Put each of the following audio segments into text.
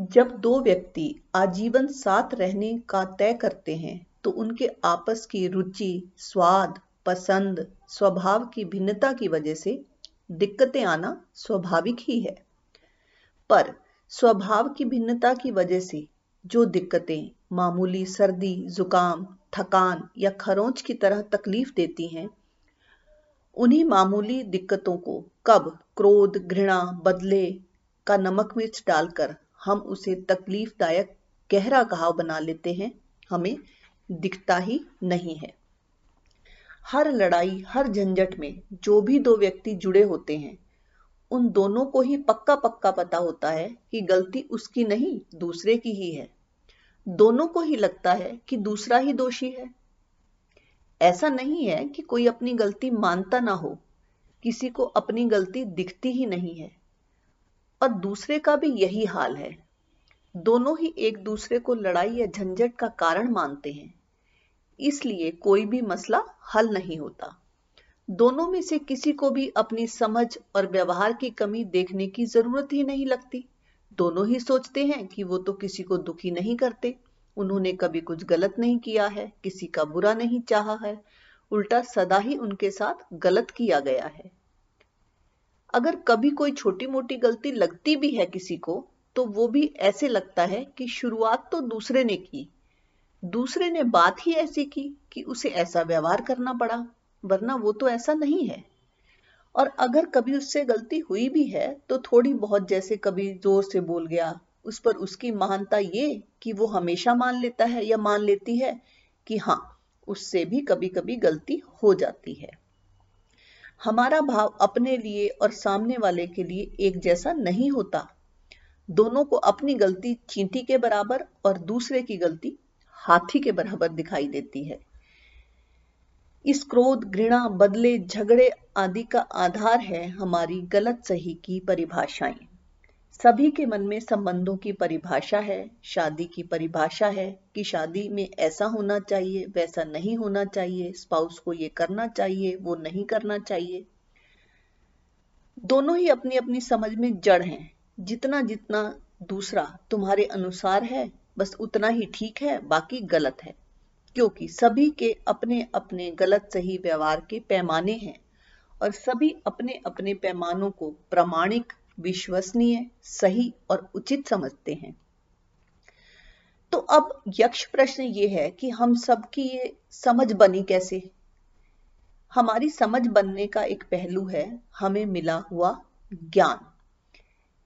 जब दो व्यक्ति आजीवन साथ रहने का तय करते हैं तो उनके आपस की रुचि, स्वाद, पसंद, स्वभाव की भिन्नता की वजह से दिक्कतें आना स्वाभाविक ही है। पर स्वभाव की भिन्नता की वजह से जो दिक्कतें मामूली सर्दी, जुकाम, थकान या खरोंच की तरह तकलीफ़ देती हैं, उन्हीं मामूली दिक्कतों को कब क्रोध, घृणा, बदले का नमक मिर्च डालकर हम उसे तकलीफदायक गहरा घाव बना लेते हैं, हमें दिखता ही नहीं है। हर लड़ाई, हर झंझट में जो भी दो व्यक्ति जुड़े होते हैं, उन दोनों को ही पक्का पक्का पता होता है कि गलती उसकी नहीं, दूसरे की ही है। दोनों को ही लगता है कि दूसरा ही दोषी है। ऐसा नहीं है कि कोई अपनी गलती मानता ना हो, किसी को अपनी गलती दिखती ही नहीं है। और दूसरे का भी यही हाल है। दोनों ही एक दूसरे को लड़ाई या झंझट का कारण मानते हैं। इसलिए कोई भी मसला हल नहीं होता। दोनों में से किसी को भी अपनी समझ और व्यवहार की कमी देखने की ज़रूरत ही नहीं लगती। दोनों ही सोचते हैं कि वो तो किसी को दुखी नहीं करते। उन्होंने कभी कुछ गलत नहीं किया है, किसी का बुरा नहीं चाहा है। उल्टा सदा ही उनके साथ गलत किया गया है। अगर कभी कोई छोटी मोटी गलती लगती भी है किसी को तो वो भी ऐसे लगता है कि शुरुआत तो दूसरे ने की। दूसरे ने बात ही ऐसी की कि उसे ऐसा व्यवहार करना पड़ा, वरना वो तो ऐसा नहीं है। और अगर कभी उससे गलती हुई भी है तो थोड़ी बहुत जैसे कभी ज़ोर से बोल गया, उस पर उसकी महानता ये कि वो हमेशा मान लेता है या मान लेती है कि हाँ उससे भी कभी कभी गलती हो जाती है। हमारा भाव अपने लिए और सामने वाले के लिए एक जैसा नहीं होता। दोनों को अपनी गलती चींटी के बराबर और दूसरे की गलती हाथी के बराबर दिखाई देती है। इस क्रोध, घृणा, बदले, झगड़े आदि का आधार है हमारी गलत सही की परिभाषाएँ। सभी के मन में संबंधों की परिभाषा है, शादी की परिभाषा है कि शादी में ऐसा होना चाहिए, वैसा नहीं होना चाहिए, स्पाउस को ये करना चाहिए, वो नहीं करना चाहिए। दोनों ही अपनी अपनी समझ में जड़ हैं। जितना जितना दूसरा तुम्हारे अनुसार है, बस उतना ही ठीक है, बाकी गलत है। क्योंकि सभी के अपने अपने गलत सही व्यवहार के पैमाने हैं और सभी अपने अपने पैमानों को प्रमाणिक विश्वसनीय, सही और उचित समझते हैं। तो अब यक्ष प्रश्न ये है कि हम सबकी ये समझ बनी कैसे? हमारी समझ बनने का एक पहलू है हमें मिला हुआ ज्ञान।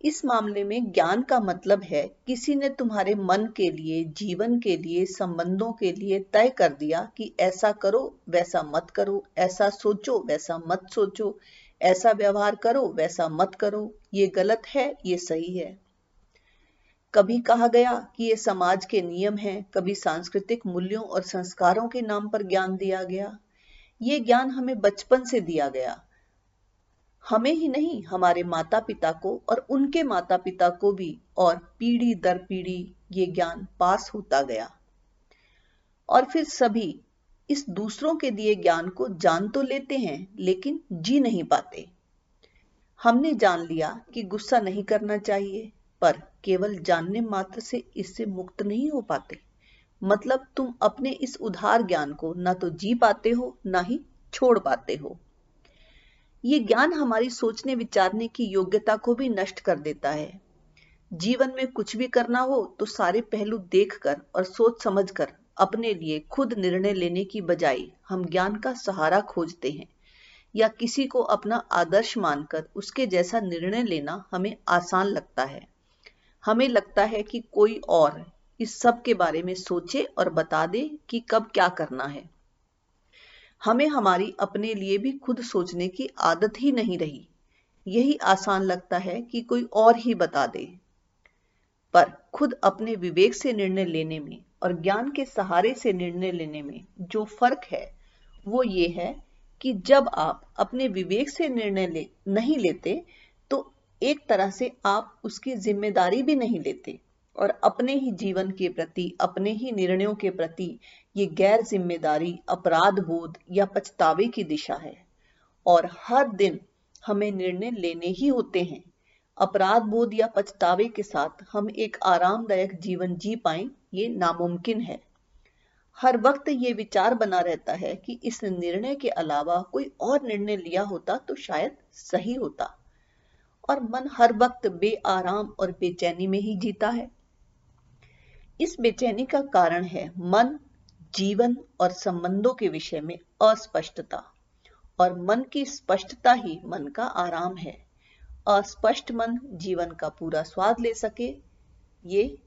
इस मामले में ज्ञान का मतलब है किसी ने तुम्हारे मन के लिए, जीवन के लिए, संबंधों के लिए तय कर दिया कि ऐसा करो, वैसा मत करो, ऐसा सोचो, वैसा मत सोचो ऐसा व्यवहार करो, वैसा मत करो। ये गलत है, ये सही है। कभी कहा गया कि ये समाज के नियम हैं, कभी सांस्कृतिक मूल्यों और संस्कारों के नाम पर ज्ञान दिया गया। ये ज्ञान हमें बचपन से दिया गया। हमें ही नहीं, हमारे माता पिता को और उनके माता पिता को भी और पीढ़ी दर पीढ़ी ये ज्ञान पास होता गया। और फिर सभी इस दूसरों के दिए ज्ञान को जान तो लेते हैं, लेकिन जी नहीं पाते। हमने जान लिया कि गुस्सा नहीं करना चाहिए, पर केवल जानने मात्र से इससे मुक्त नहीं हो पाते। मतलब तुम अपने इस उधार ज्ञान को ना तो जी पाते हो, ना ही छोड़ पाते हो। ये ज्ञान हमारी सोचने विचारने की योग्यता को भी नष्ट कर देता है। जीवन में कुछ भी करना हो तो सारे पहलू देखकर और सोच समझकर अपने लिए खुद निर्णय लेने की बजाय हम ज्ञान का सहारा खोजते हैं, या किसी को अपना आदर्श मानकर उसके जैसा निर्णय लेना हमें आसान लगता है। हमें लगता है कि कोई और इस सब के बारे में सोचे और बता दे कि कब क्या करना है। हमें हमारी अपने लिए भी खुद सोचने की आदत ही नहीं रही। यही आसान लगता है कि कोई और ही बता दे। पर खुद अपने विवेक से निर्णय लेने में और ज्ञान के सहारे से निर्णय लेने में जो फ़र्क है, वो ये है कि जब आप अपने विवेक से निर्णय ले, नहीं लेते तो एक तरह से आप उसकी ज़िम्मेदारी भी नहीं लेते और अपने ही जीवन के प्रति, अपने ही निर्णयों के प्रति ये गैर ज़िम्मेदारी, अपराध बोध या पछतावे की दिशा है। और हर दिन हमें निर्णय लेने ही होते हैं। अपराध बोध या पछतावे के साथ हम एक आरामदायक जीवन जी पाए ये नामुमकिन है। हर वक्त ये विचार बना रहता है कि इस निर्णय के अलावा कोई और निर्णय लिया होता तो शायद सही होता। और मन हर वक्त बेआराम और बेचैनी में ही जीता है। इस बेचैनी का कारण है मन, जीवन और संबंधों के विषय में अस्पष्टता। और मन की स्पष्टता ही मन का आराम है। अस्पष्ट मन जीवन का पूरा स्वाद ले सके, ये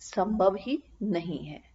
संभव ही नहीं है।